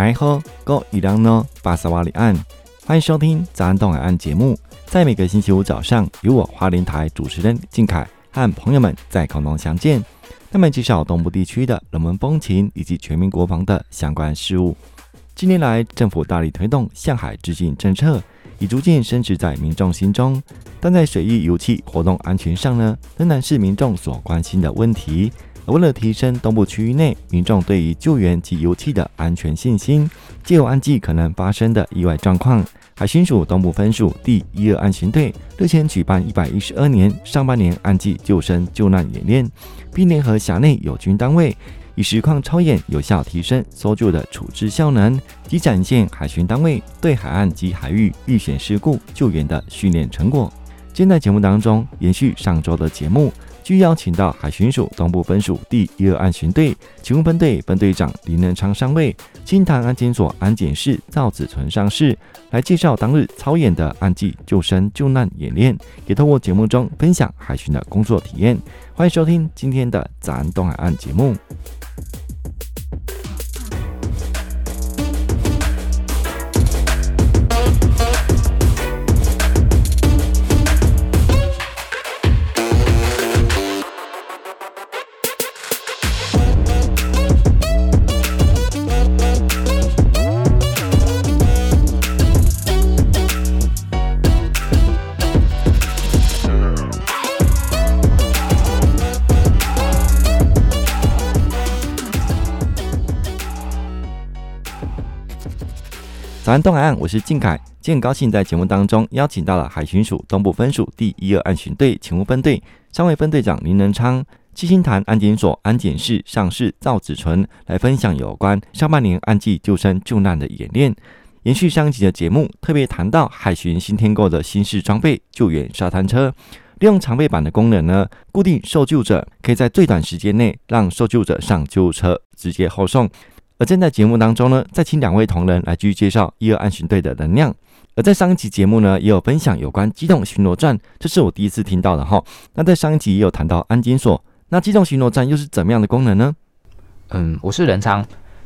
来后哥伊朗诺巴萨瓦里案，欢迎收听早安东海岸节目。在每个星期五早上，由我花莲台主持人靖凯和朋友们在空中相见，那么介绍东部地区的人文风情以及全民国防的相关事务。近年来，政府大力推动向海致敬政策，已逐渐深植在民众心中。但在水域油气活动安全上呢，仍然是民众所关心的问题。为了提升东部区域内民众对于救援及油气的安全信心，借由岸际可能发生的意外状况，海巡署东部分署第一二岸巡队日前举办一百一十二年上半年岸际救生救难演练，并联合辖内友军单位，以实况操演，有效提升搜救的处置效能，及展现海巡单位对海岸及海域遇险事故救援的训练成果。今天在节目当中，延续上周的节目，据邀请到海巡署东部分署第一二岸巡队勤务分队分队长林仁昌上尉、金潭安检所安检室赵子存上士来介绍当日操演的案际救生救难演练，也透过节目中分享海巡的工作体验。欢迎收听今天的咱东海岸节目。早安东海岸，我是靖凯，今天很高兴在节目当中邀请到了海巡署东部分署第一二岸巡队勤务分队上尉分队长林仁昌、七星潭安检所安检室上士赵子纯来分享有关上半年岸际救生救难的演练。延续上一集的节目，特别谈到海巡新添购的新式装备救援沙滩车，利用常备板的功能呢，固定受救者，可以在最短时间内让受救者上救护车，直接后送。而正在节目当中呢，再请两位同仁来继续介绍一二暗巡队的能量。而在上一集节目呢，也有分享有关机动巡逻战，这是我第一次听到的哈。那在上一集也有谈到安检所，那机动巡逻战又是怎么样的功能呢？嗯，我是任昌。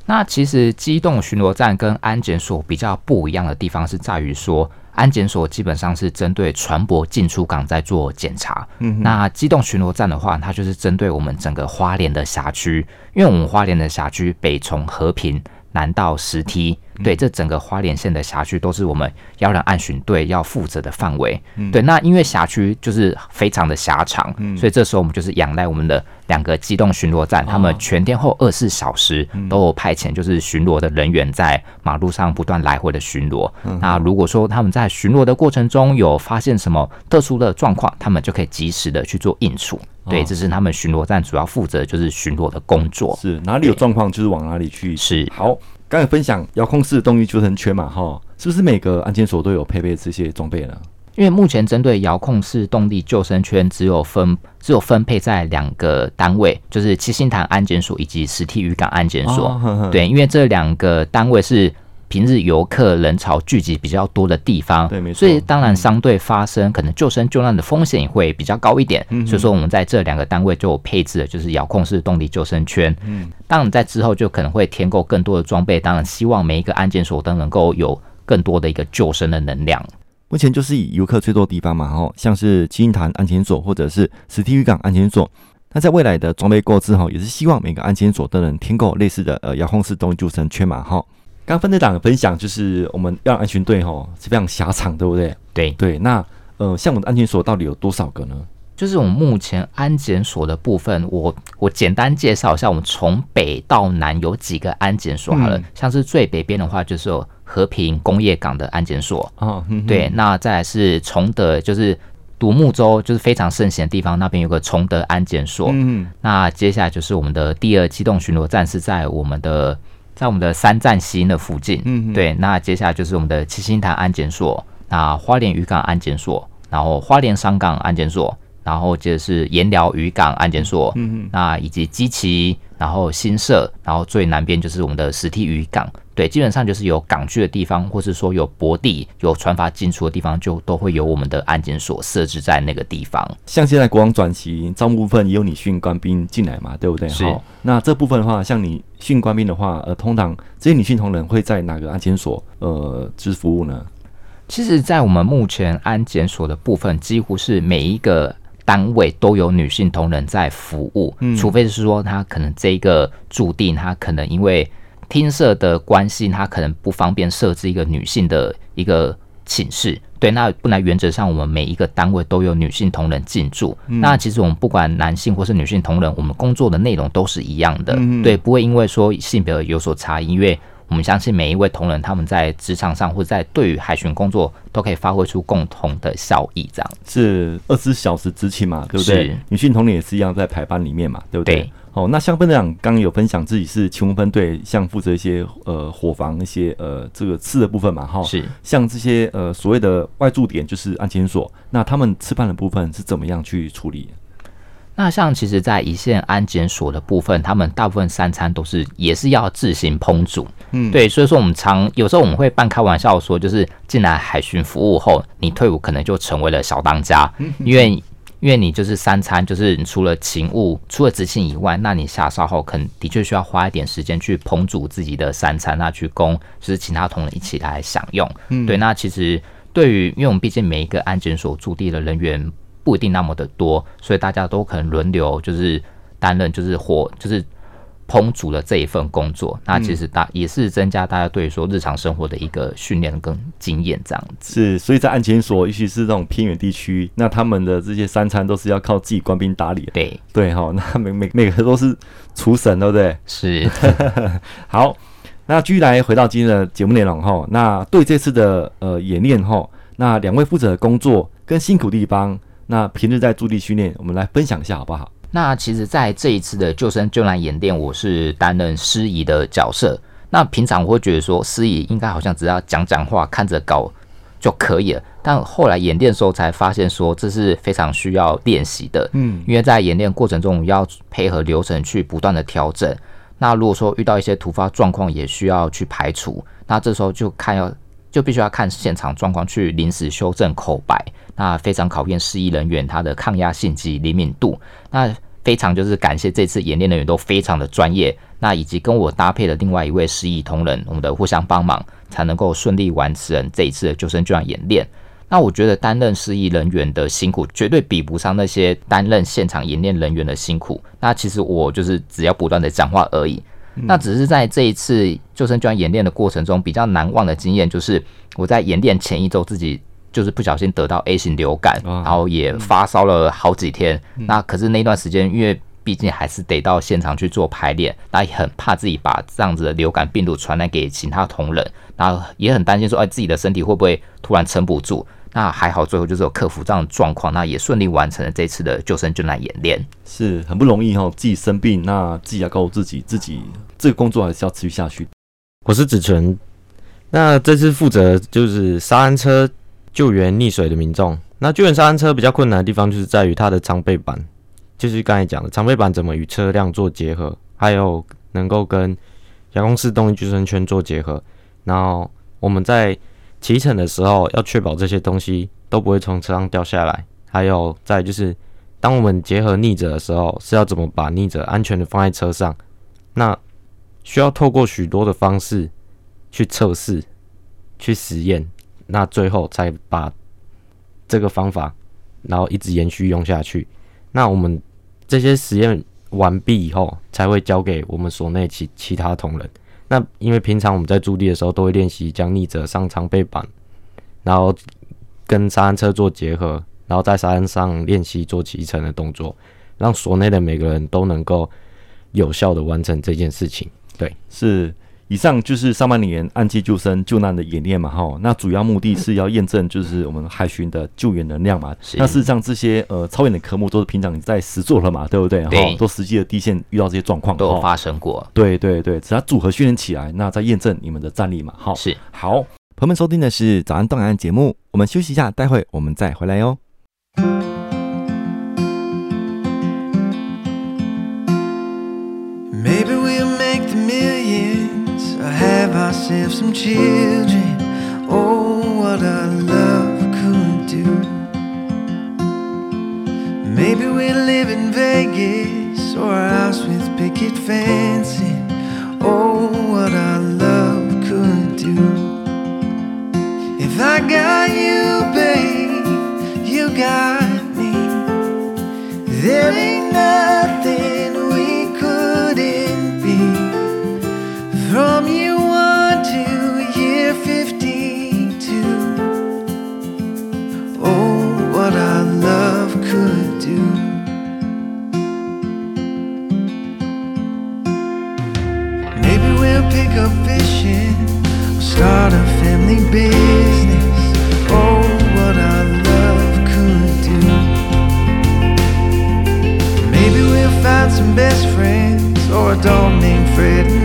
那其实机动巡逻站跟安检所比较不一样的地方是在于说。安检所基本上是针对船舶进出港在做检查，嗯，那机动巡逻站的话，它就是针对我们整个花莲的辖区，因为我们花莲的辖区北从和平，南到石梯。对，这整个花莲县的辖区都是我们幺二岸巡队要负责的范围。嗯、对，那因为辖区就是非常的狭长，嗯，所以这时候我们就是仰赖我们的两个机动巡逻站，他们全天候二十四小时都有派遣，就是巡逻的人员在马路上不断来回的巡逻。那如果说他们在巡逻的过程中有发现什么特殊的状况，他们就可以及时的去做应处。对，这是他们巡逻站主要负责就是巡逻的工作。是哪里有状况就是往哪里去。是好。刚才分享遥控式动力救生圈嘛，哈，是不是每个安检所都有配备这些装备呢？因为目前针对遥控式动力救生圈，只有分只有分配在两个单位，就是七星潭安检所以及石梯渔港安检所。哦、呵呵对，因为这两个单位是。平日游客人潮聚集比较多的地方，对，没错。所以当然相对发生可能救生救难的风险也会比较高一点。嗯，所以说我们在这两个单位就有配置的就是遥控式动力救生圈。嗯，当然在之后就可能会添购更多的装备，当然希望每一个安检所都能够有更多的一个救生的能量。目前就是以游客最多的地方嘛，哈，像是七星潭安检所或者是石梯渔港安检所。那在未来的装备购置哈，也是希望每个安检所都能添购类似的呃遥控式动力救生圈嘛，哈。刚分队长的分享就是我们要安全队吼是非常狭长，对不对？对对。那呃，像我们的安全所到底有多少个呢？就是我们目前安检所的部分，我我简单介绍一下，我们从北到南有几个安检所好了。嗯、像是最北边的话，就是有和平工业港的安检所。哦，嗯、对。那再来是崇德，就是独木舟就是非常盛行的地方，那边有个崇德安检所。嗯。那接下来就是我们的第二机动巡逻站是在我们的。在我们的三站西的附近，嗯，对，那接下来就是我们的七星潭安检所，那花莲渔港安检所，然后花莲商港安检所，然后接着是盐寮渔港安检所，嗯嗯，那以及基奇，然后新社，然后最南边就是我们的石梯渔港，对，基本上就是有港区的地方，或是说有泊地、有船筏进出的地方，就都会有我们的安检所设置在那个地方。像现在国防转型招募部分也有你训官兵进来嘛，对不对？是。那这部分的话，像你训官兵的话，呃，通常这些女性同仁会在哪个安检所呃，就是服务呢？其实，在我们目前安检所的部分，几乎是每一个单位都有女性同仁在服务，嗯，除非是说她可能这个驻地，他可能因为。厅舍的关系，他可能不方便设置一个女性的一个寝室。对，那不然原则上，我们每一个单位都有女性同仁进驻。嗯、那其实我们不管男性或是女性同仁，我们工作的内容都是一样的。嗯、对，不会因为说性别有所差异，因为我们相信每一位同仁他们在职场上或者在对于海巡工作都可以发挥出共同的效益。这样是二十四小时执勤嘛，对不对？女性同仁也是一样在排班里面嘛，对不对？对哦，那像分长刚刚有分享自己是勤务分队，像负责一些呃伙房一些呃这个吃的部分嘛，哈，是像这些呃所谓的外驻点就是安检所，那他们吃饭的部分是怎么样去处理？那像其实，在一线安检所的部分，他们大部分三餐都是也是要自行烹煮，嗯，对，所以说我们常有时候我们会半开玩笑说，就是进来海巡服务后，你退伍可能就成为了小当家，因为。因为你就是三餐，就是你除了勤务、除了执勤以外，那你下哨后，可能的确需要花一点时间去烹煮自己的三餐，那去供就是其他同仁一起来享用。嗯，对。那其实对于，因为我们毕竟每一个安检所驻地的人员不一定那么的多，所以大家都可能轮流就是担任就是火就是。烹煮的这一份工作，那其实大也是增加大家对于说日常生活的一个训练跟经验，这样子是。所以在案前所，尤其是这种偏远地区，那他们的这些三餐都是要靠自己官兵打理。对对哈，那每每每个都是厨神，对不对？是。好，那继续来回到今天的节目内容哈。那对这次的呃演练哈，那两位负责的工作跟辛苦地方，那平日在驻地训练，我们来分享一下好不好？那其实，在这一次的救生救难演练，我是担任司仪的角色。那平常我会觉得说，司仪应该好像只要讲讲话、看着稿就可以了。但后来演练的时候才发现，说这是非常需要练习的。嗯，因为在演练过程中要配合流程去不断的调整。那如果说遇到一些突发状况，也需要去排除。那这时候就看要就必须要看现场状况去临时修正口白。那非常考验司仪人员他的抗压性及灵敏度。那非常就是感谢这次演练人员都非常的专业，那以及跟我搭配的另外一位失忆同仁，我们的互相帮忙，才能够顺利完成这一次的救生救难演练。那我觉得担任失忆人员的辛苦，绝对比不上那些担任现场演练人员的辛苦。那其实我就是只要不断的讲话而已。那只是在这一次救生救难演练的过程中，比较难忘的经验就是我在演练前一周自己。就是不小心得到 A 型流感，然后也发烧了好几天。那可是那段时间，因为毕竟还是得到现场去做排练，那也很怕自己把这样子的流感病毒传染给其他同仁，然后也很担心说，哎，自己的身体会不会突然撑不住？那还好，最后就是有克服这样的状况，那也顺利完成了这次的救生救难演练，是很不容易哈。自己生病，那自己要告诉自己，自己这个工作还是要持续下去。我是子纯，那这次负责就是沙滩车。救援溺水的民众，那救援沙滩车比较困难的地方就是在于它的长背板，就是刚才讲的长背板怎么与车辆做结合，还有能够跟遥控式动力救生圈做结合。然后我们在骑乘的时候要确保这些东西都不会从车上掉下来。还有再就是，当我们结合溺者的时候，是要怎么把溺者安全的放在车上？那需要透过许多的方式去测试、去实验。那最后才把这个方法，然后一直延续用下去。那我们这些实验完毕以后，才会交给我们所内其其他同仁。那因为平常我们在驻地的时候，都会练习将逆者上长背板，然后跟沙滩车做结合，然后在沙滩上练习做骑乘的动作，让所内的每个人都能够有效的完成这件事情。对，是。以上就是上半年岸际救生救难的演练嘛，哈，那主要目的是要验证就是我们海巡的救援能量嘛。那事实上这些呃超远的科目都是平常你在实做了嘛，对不对？哈，都实际的地线遇到这些状况都有发生过。对对对，只要组合训练起来，那再验证你们的战力嘛。哈，是好。朋友们收听的是早安东海岸节目，我们休息一下，待会我们再回来哟。Myself some children. Oh, what our love could do. Maybe we'll live in Vegas or a house with picket fencing. Oh, what our love could do. If I got you, babe, you got dog named Fred,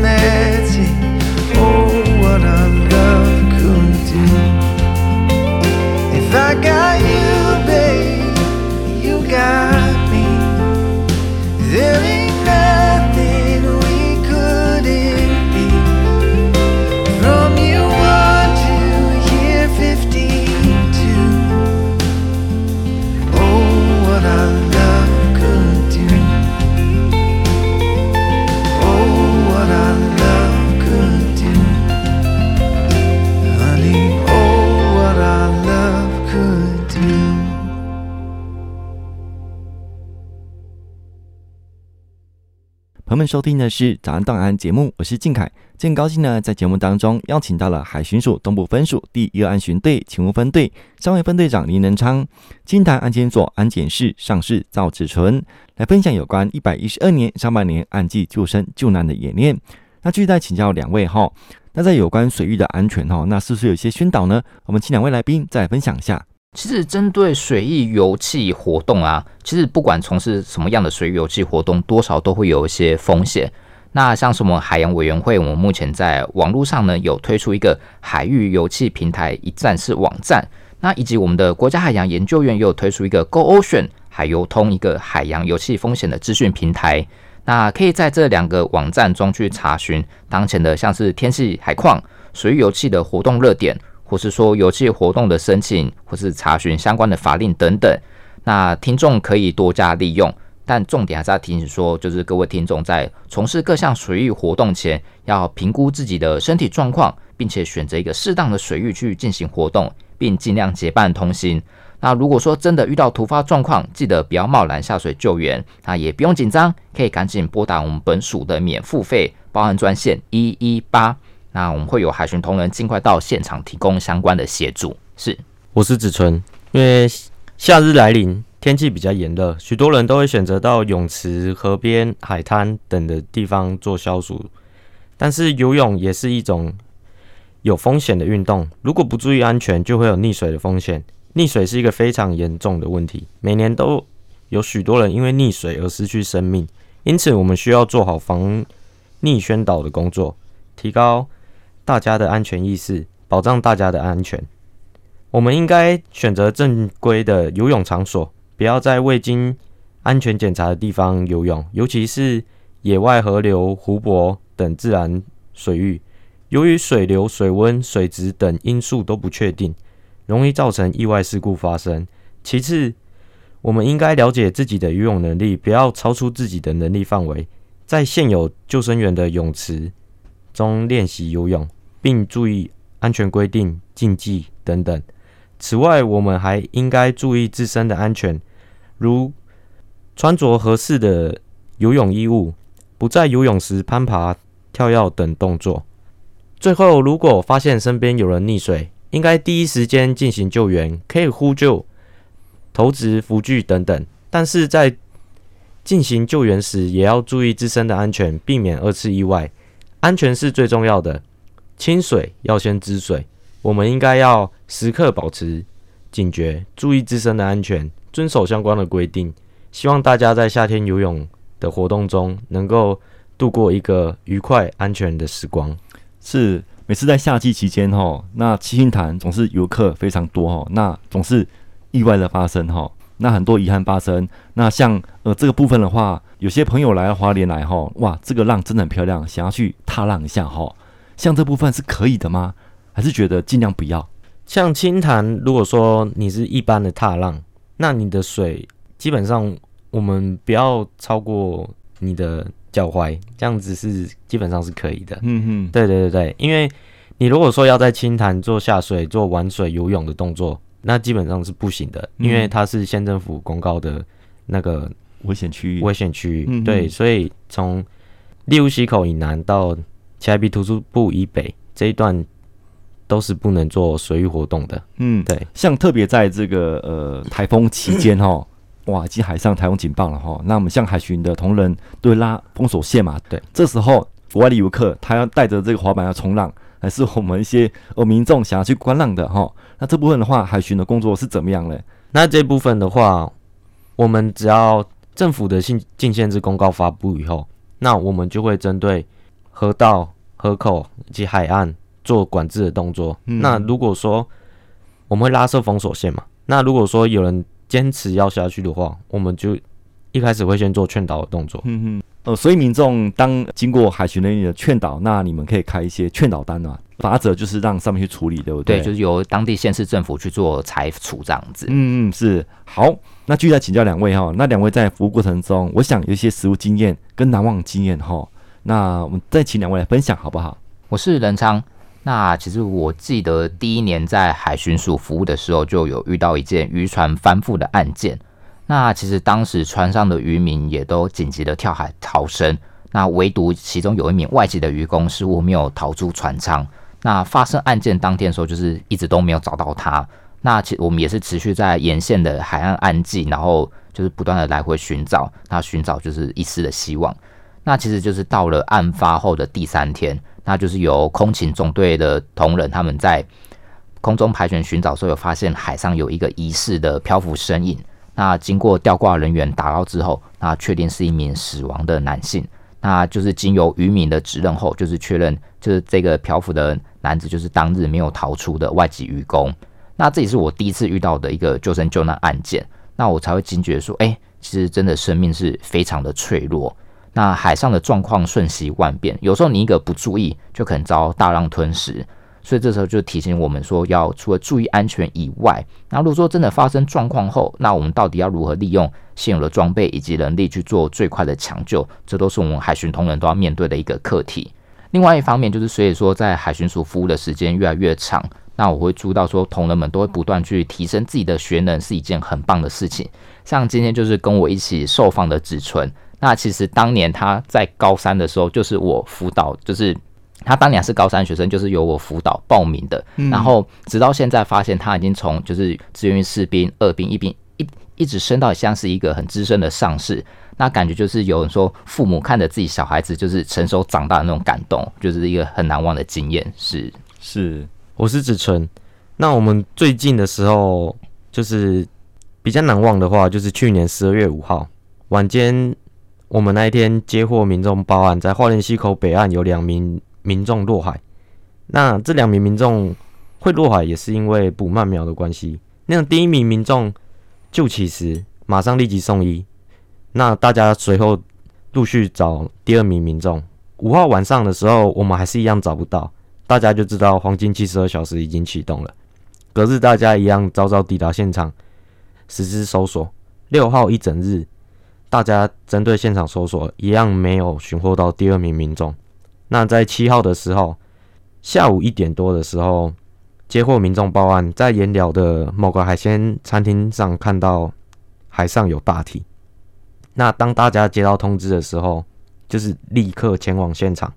收听的是《早安档案》节目，我是靖凯。今天高兴呢，在节目当中邀请到了海巡署东部分署第一二安巡队勤务分队三位分队长林仁昌、金台安检所安检室上士赵志纯，来分享有关一百一十二年上半年岸际救生救难的演练。那继续再请教两位哈，那在有关水域的安全哈，那是不是有些宣导呢？我们请两位来宾再来分享一下。其实针对水域油气活动啊，其实不管从事什么样的水域油气活动，多少都会有一些风险。那像什么海洋委员会，我们目前在网络上呢有推出一个海域油气平台一站式网站，那以及我们的国家海洋研究院也有推出一个 Go Ocean 海油通一个海洋油气风险的资讯平台。那可以在这两个网站中去查询当前的像是天气、海况、水域油气的活动热点。或是说游戏活动的申请，或是查询相关的法令等等，那听众可以多加利用。但重点还是要提醒说，就是各位听众在从事各项水域活动前，要评估自己的身体状况，并且选择一个适当的水域去进行活动，并尽量结伴同行。那如果说真的遇到突发状况，记得不要贸然下水救援，那也不用紧张，可以赶紧拨打我们本署的免付费报案专线一一八。那我们会有海巡同仁尽快到现场提供相关的协助。是，我是子纯。因为夏日来临，天气比较炎热，许多人都会选择到泳池、河边、海滩等的地方做消暑。但是游泳也是一种有风险的运动，如果不注意安全，就会有溺水的风险。溺水是一个非常严重的问题，每年都有许多人因为溺水而失去生命。因此，我们需要做好防溺宣导的工作，提高。大家的安全意识，保障大家的安全。我们应该选择正规的游泳场所，不要在未经安全检查的地方游泳，尤其是野外河流、湖泊等自然水域。由于水流、水温、水质等因素都不确定，容易造成意外事故发生。其次，我们应该了解自己的游泳能力，不要超出自己的能力范围，在现有救生员的泳池中练习游泳。并注意安全规定、禁忌等等。此外，我们还应该注意自身的安全，如穿着合适的游泳衣物，不在游泳时攀爬、跳跃等动作。最后，如果发现身边有人溺水，应该第一时间进行救援，可以呼救、投掷浮具等等。但是在进行救援时，也要注意自身的安全，避免二次意外。安全是最重要的。清水要先知水，我们应该要时刻保持警觉，注意自身的安全，遵守相关的规定。希望大家在夏天游泳的活动中，能够度过一个愉快、安全的时光。是，每次在夏季期间，哈，那七星潭总是游客非常多，哈，那总是意外的发生，哈，那很多遗憾发生。那像呃这个部分的话，有些朋友来花莲来，哈，哇，这个浪真的很漂亮，想要去踏浪一下，哈。像这部分是可以的吗？还是觉得尽量不要？像清潭，如果说你是一般的踏浪，那你的水基本上我们不要超过你的脚踝，这样子是基本上是可以的。嗯哼，对对对对，因为你如果说要在清潭做下水、做玩水、游泳的动作，那基本上是不行的，因为它是县政府公告的那个危险区域。危险区域，对，所以从利物溪口以南到奇莱鼻图书部以北这一段都是不能做水域活动的。嗯，对，像特别在这个呃台风期间哈，哇，已经海上台风警报了哈。那我们像海巡的同仁都会拉封锁线嘛，对，这时候国外的游客他要带着这个滑板要冲浪，还是我们一些呃民众想要去观浪的哈？那这部分的话，海巡的工作是怎么样呢？那这部分的话，我们只要政府的禁禁限制公告发布以后，那我们就会针对河道、河口以及海岸做管制的动作。嗯、那如果说我们会拉设封锁线嘛，那如果说有人坚持要下去的话，我们就一开始会先做劝导的动作。嗯哼，呃，所以民众当经过海巡人员的劝导，那你们可以开一些劝导单啊。法则就是让上面去处理，对不对？对，就是由当地县市政府去做裁处这样子。嗯嗯，是。好，那继续来请教两位哈。那两位在服务过程中，我想有一些实务经验跟难忘经验哈。那我们再请两位来分享好不好？我是仁昌。那其实我记得第一年在海巡署服务的时候，就有遇到一件渔船翻覆的案件。那其实当时船上的渔民也都紧急的跳海逃生，那唯独其中有一名外籍的渔工失误没有逃出船舱。那发生案件当天的时候，就是一直都没有找到他。那其实我们也是持续在沿线的海岸岸际，然后就是不断的来回寻找，那寻找就是一丝的希望。那其实就是到了案发后的第三天，那就是由空勤总队的同仁他们在空中盘旋寻找时候，有发现海上有一个疑似的漂浮身影。那经过吊挂人员打捞之后，那确定是一名死亡的男性。那就是经由渔民的指认后，就是确认就是这个漂浮的男子就是当日没有逃出的外籍渔工。那这也是我第一次遇到的一个救生救难案件，那我才会惊觉说，哎、其实真的生命是非常的脆弱。那海上的状况瞬息万变，有时候你一个不注意，就可能遭大浪吞噬。所以这时候就提醒我们说，要除了注意安全以外，那如果说真的发生状况后，那我们到底要如何利用现有的装备以及能力去做最快的抢救？这都是我们海巡同仁都要面对的一个课题。另外一方面，就是所以说在海巡署服务的时间越来越长，那我会注意到说，同仁们都会不断去提升自己的学能，是一件很棒的事情。像今天就是跟我一起受访的子纯，那其实当年他在高三的时候，就是我辅导，就是。他当年是高三学生，就是由我辅导报名的，嗯、然后直到现在发现他已经从就是志愿役士兵、二兵、一兵一一直升到像是一个很资深的上士，那感觉就是有人说父母看着自己小孩子就是成熟长大的那种感动，就是一个很难忘的经验。是是，我是子纯。那我们最近的时候就是比较难忘的话，就是去年十二月五号晚间，我们那一天接获民众报案，在花莲溪口北岸有两名。民众落海，那这两名民众会落海，也是因为捕鳗苗的关系。那第一名民众救起时，马上立即送医。那大家随后陆续找第二名民众。五号晚上的时候，我们还是一样找不到，大家就知道黄金七十二小时已经启动了。隔日，大家一样早早抵达现场，实施搜索。六号一整日，大家针对现场搜索，一样没有寻获到第二名民众。那在七号的时候，下午一点多的时候，接获民众报案，在盐寮的某个海鲜餐厅上看到海上有大体。那当大家接到通知的时候，就是立刻前往现场，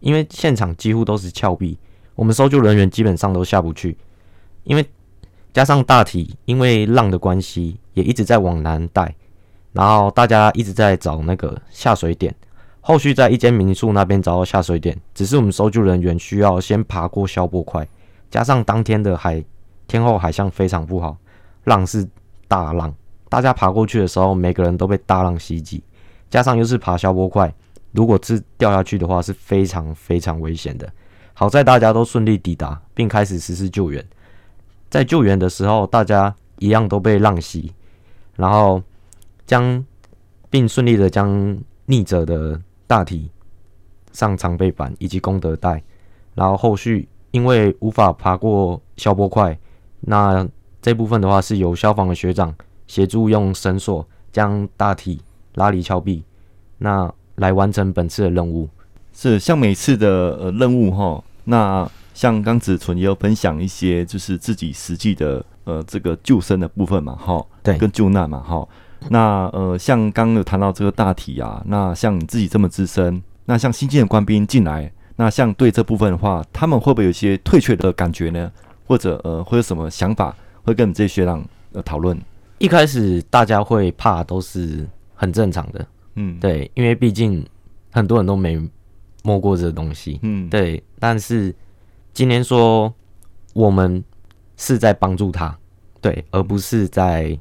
因为现场几乎都是峭壁，我们搜救人员基本上都下不去，因为加上大体因为浪的关系，也一直在往南带，然后大家一直在找那个下水点。后续在一间民宿那边找到下水点，只是我们搜救人员需要先爬过消波块，加上当天的海天后海象非常不好，浪是大浪，大家爬过去的时候，每个人都被大浪袭击，加上又是爬消波块，如果是掉下去的话是非常非常危险的。好在大家都顺利抵达，并开始实施救援。在救援的时候，大家一样都被浪袭，然后将并顺利的将逆者的。大体上长背板以及功德袋，然后后续因为无法爬过消波块，那这部分的话是由消防的学长协助用绳索将大体拉离峭壁，那来完成本次的任务。是像每次的呃任务哈，那像刚子纯也有分享一些就是自己实际的呃这个救生的部分嘛哈，对，跟救难嘛哈。那呃像刚刚有谈到这个大体啊，那像你自己这么资深，那像新进的官兵进来，那像对这部分的话，他们会不会有一些退却的感觉呢？或者呃会有什么想法会跟你这些学长呃讨论？一开始大家会怕都是很正常的，嗯，对，因为毕竟很多人都没。摸过这个东西，嗯，对，但是今天说我们是在帮助他，对，而不是在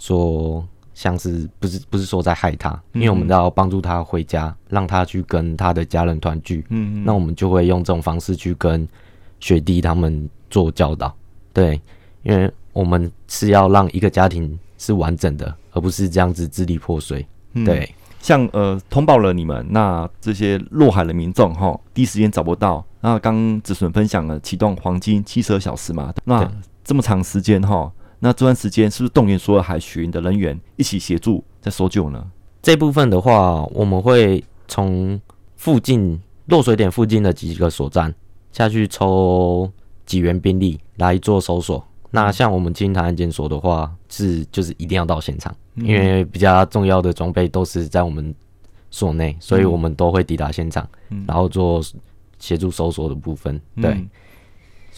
说像是不是不是说在害他，因为我们要帮助他回家，让他去跟他的家人团聚，嗯，那我们就会用这种方式去跟学弟他们做教导，对，因为我们是要让一个家庭是完整的，而不是这样子支离破碎，对。像呃通报了你们，那这些落海的民众哈，第一时间找不到。那刚子纯分享了启动黄金七十二小时嘛，那这么长时间哈，那这段时间是不是动员所有海巡的人员一起协助在搜救呢？这部分的话，我们会从附近落水点附近的几个所站下去抽几员兵力来做搜索。那像我们金台安检所的话，是就是一定要到现场。因为比较重要的装备都是在我们所内，所以我们都会抵达现场，嗯、然后做协助搜索的部分。对，嗯、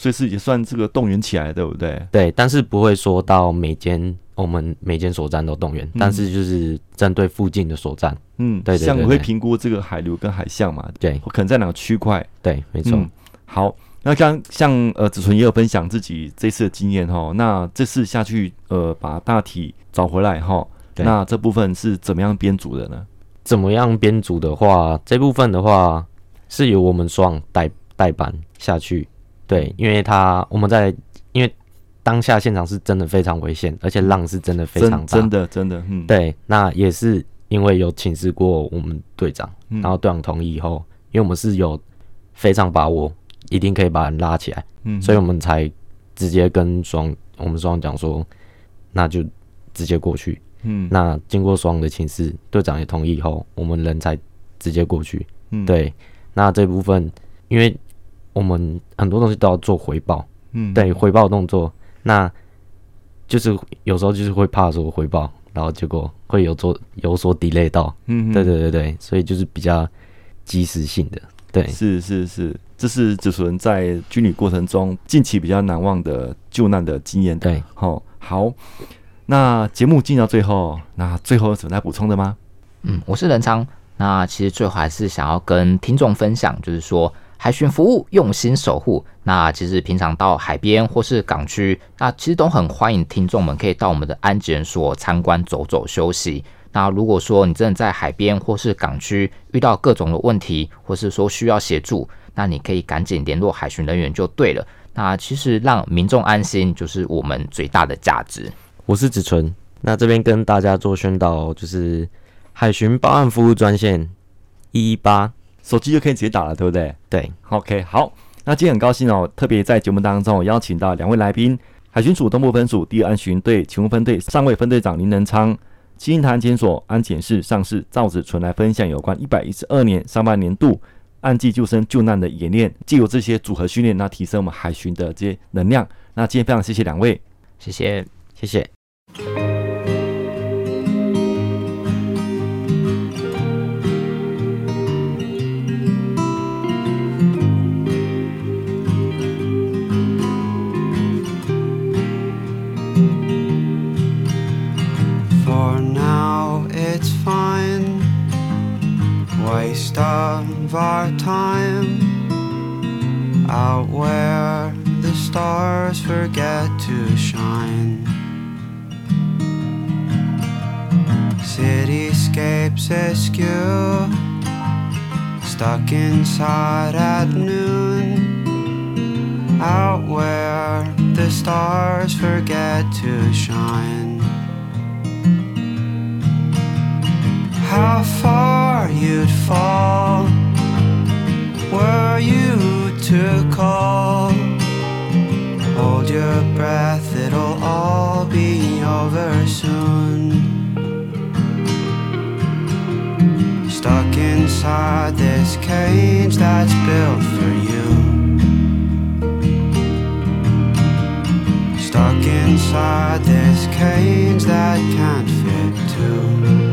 所以是也算这个动员起来，对不对？对，但是不会说到每间我们每间所站都动员，嗯、但是就是针对附近的所站。嗯，对，对，对，对，像我会评估这个海流跟海象嘛？对，我可能在哪个区块？对，没错、嗯。好，那刚像呃子纯也有分享自己这次的经验哈，那这次下去呃把大体。找回来哈，那这部分是怎么样编组的呢？怎么样编组的话，这部分的话是由我们双代代班下去。对，因为他我们在因为当下现场是真的非常危险，而且浪是真的非常大，真的真的。嗯，对，那也是因为有请示过我们队长，然后队长同意以后，因为我们是有非常把握，一定可以把人拉起来，嗯，所以我们才直接跟双我们双讲说，那就。直接过去，嗯，那经过双的请示，队长也同意以后，我们人才直接过去，嗯，对。那这部分，因为我们很多东西都要做回报，嗯，对，回报动作，那就是有时候就是会怕说回报，然后结果会有做有所 delay 到，嗯，对对对对，所以就是比较及时性的，对，是是是，这是子纯在军旅过程中近期比较难忘的救难的经验，对，好，好。那节目进到最后，那最后有什么要补充的吗？嗯，我是仁昌。那其实最后还是想要跟听众分享，就是说海巡服务用心守护。那其实平常到海边或是港区，那其实都很欢迎听众们可以到我们的安检所参观走走休息。那如果说你真的在海边或是港区遇到各种的问题，或是说需要协助，那你可以赶紧联络海巡人员就对了。那其实让民众安心，就是我们最大的价值。我是子纯，那这边跟大家做宣导，就是海巡报案服务专线一一八，手机就可以直接打了，对不对？对，OK，好，那今天很高兴哦，特别在节目当中邀请到两位来宾，海巡署东部分署第二安巡队勤务分队上尉分队长林仁昌，七星潭安检所安检室上士赵子纯来分享有关一百一十二年上半年度岸际救生救难的演练，借由这些组合训练，那提升我们海巡的这些能量。那今天非常谢谢两位，谢谢，谢谢。Of our time out where the stars forget to shine. Cityscapes askew, stuck inside at noon, out where the stars forget to shine. How far you'd fall were you to call, hold your breath, it'll all be over soon. Stuck inside this cage that's built for you. Stuck inside this cage that can't fit too.